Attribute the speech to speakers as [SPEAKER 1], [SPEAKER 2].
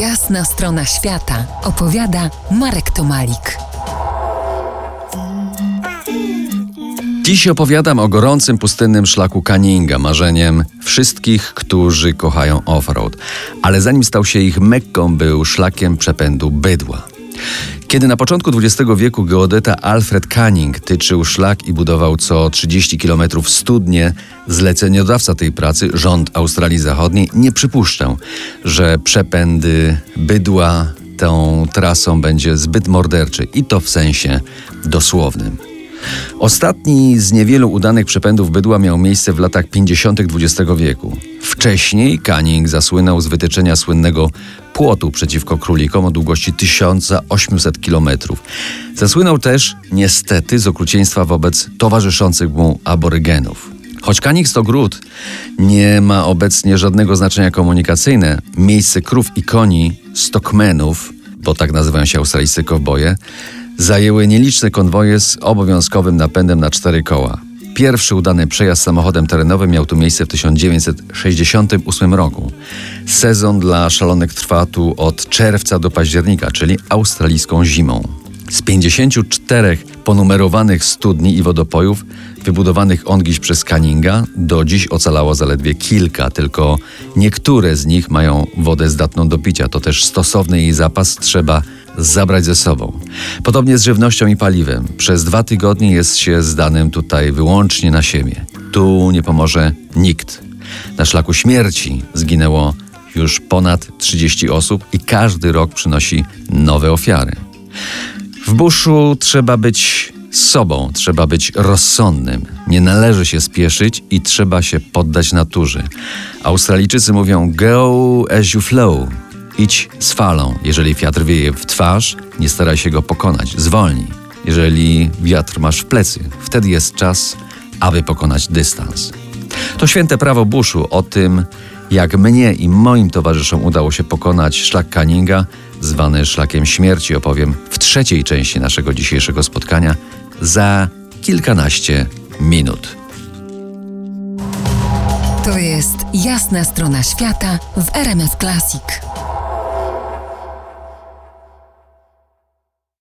[SPEAKER 1] Jasna strona świata opowiada Marek Tomalik.
[SPEAKER 2] Dziś opowiadam o gorącym pustynnym szlaku Canninga, marzeniem wszystkich, którzy kochają offroad. Ale zanim stał się ich mekką, był szlakiem przepędu bydła. Kiedy na początku XX wieku geodeta Alfred Canning tyczył szlak i budował co 30 km studnie, zleceniodawca tej pracy, rząd Australii Zachodniej, nie przypuszczał, że przepędy bydła tą trasą będzie zbyt morderczy i to w sensie dosłownym. Ostatni z niewielu udanych przepędów bydła miał miejsce w latach 50. XX wieku. Wcześniej Canning zasłynął z wytyczenia słynnego płotu przeciwko królikom o długości 1800 km. Zasłynął też, niestety, z okrucieństwa wobec towarzyszących mu aborygenów. Choć Canning to nie ma obecnie żadnego znaczenia komunikacyjne, miejsce krów i koni, stockmenów, bo tak nazywają się australijscy kowboje, zajęły nieliczne konwoje z obowiązkowym napędem na cztery koła. Pierwszy udany przejazd samochodem terenowym miał tu miejsce w 1968 roku. Sezon dla szalonych trwa tu od czerwca do października, czyli australijską zimą. Z 54 ponumerowanych studni i wodopojów wybudowanych ongiś przez Canninga do dziś ocalało zaledwie kilka, tylko niektóre z nich mają wodę zdatną do picia. To też stosowny jej zapas trzeba zabrać ze sobą. Podobnie z żywnością i paliwem. Przez dwa tygodnie jest się zdanym tutaj wyłącznie na siebie. Tu nie pomoże nikt. Na szlaku śmierci zginęło już ponad 30 osób i każdy rok przynosi nowe ofiary. W buszu trzeba być sobą, trzeba być rozsądnym. Nie należy się spieszyć i trzeba się poddać naturze. Australijczycy mówią go as you flow. Idź z falą. Jeżeli wiatr wieje w twarz, nie staraj się go pokonać. Zwolnij. Jeżeli wiatr masz w plecy, wtedy jest czas, aby pokonać dystans. To święte prawo buszu o tym, jak mnie i moim towarzyszom udało się pokonać szlak Canninga, zwany szlakiem śmierci, opowiem w trzeciej części naszego dzisiejszego spotkania za kilkanaście minut.
[SPEAKER 1] To jest jasna strona świata w RMS Classic.